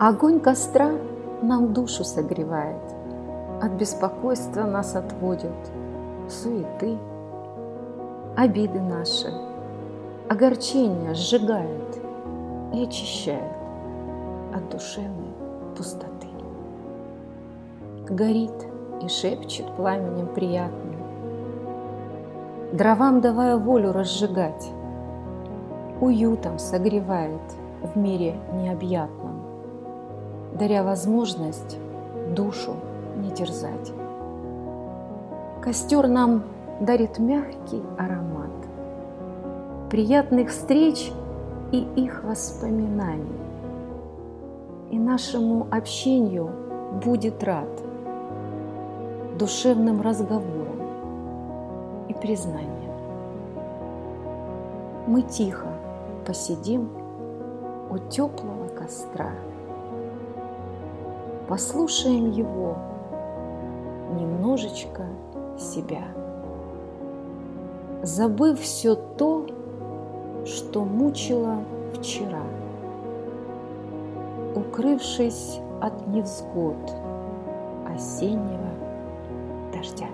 Огонь костра нам душу согревает, От беспокойства нас отводит, суеты, обиды наши, огорчения сжигает и очищает от душевной пустоты. Горит и шепчет пламенем приятным, Дровам давая волю разжигать, Уютом согревает в мире необъятном, Даря возможность душу не терзать. Костер нам дарит мягкий аромат Приятных встреч и их воспоминаний. И нашему общению будет рад Душевным разговором и признанием. Мы тихо посидим у теплого костра, Послушаем его немножечко себя, Забыв все то, что мучило вчера, Укрывшись от невзгод осеннего дождя.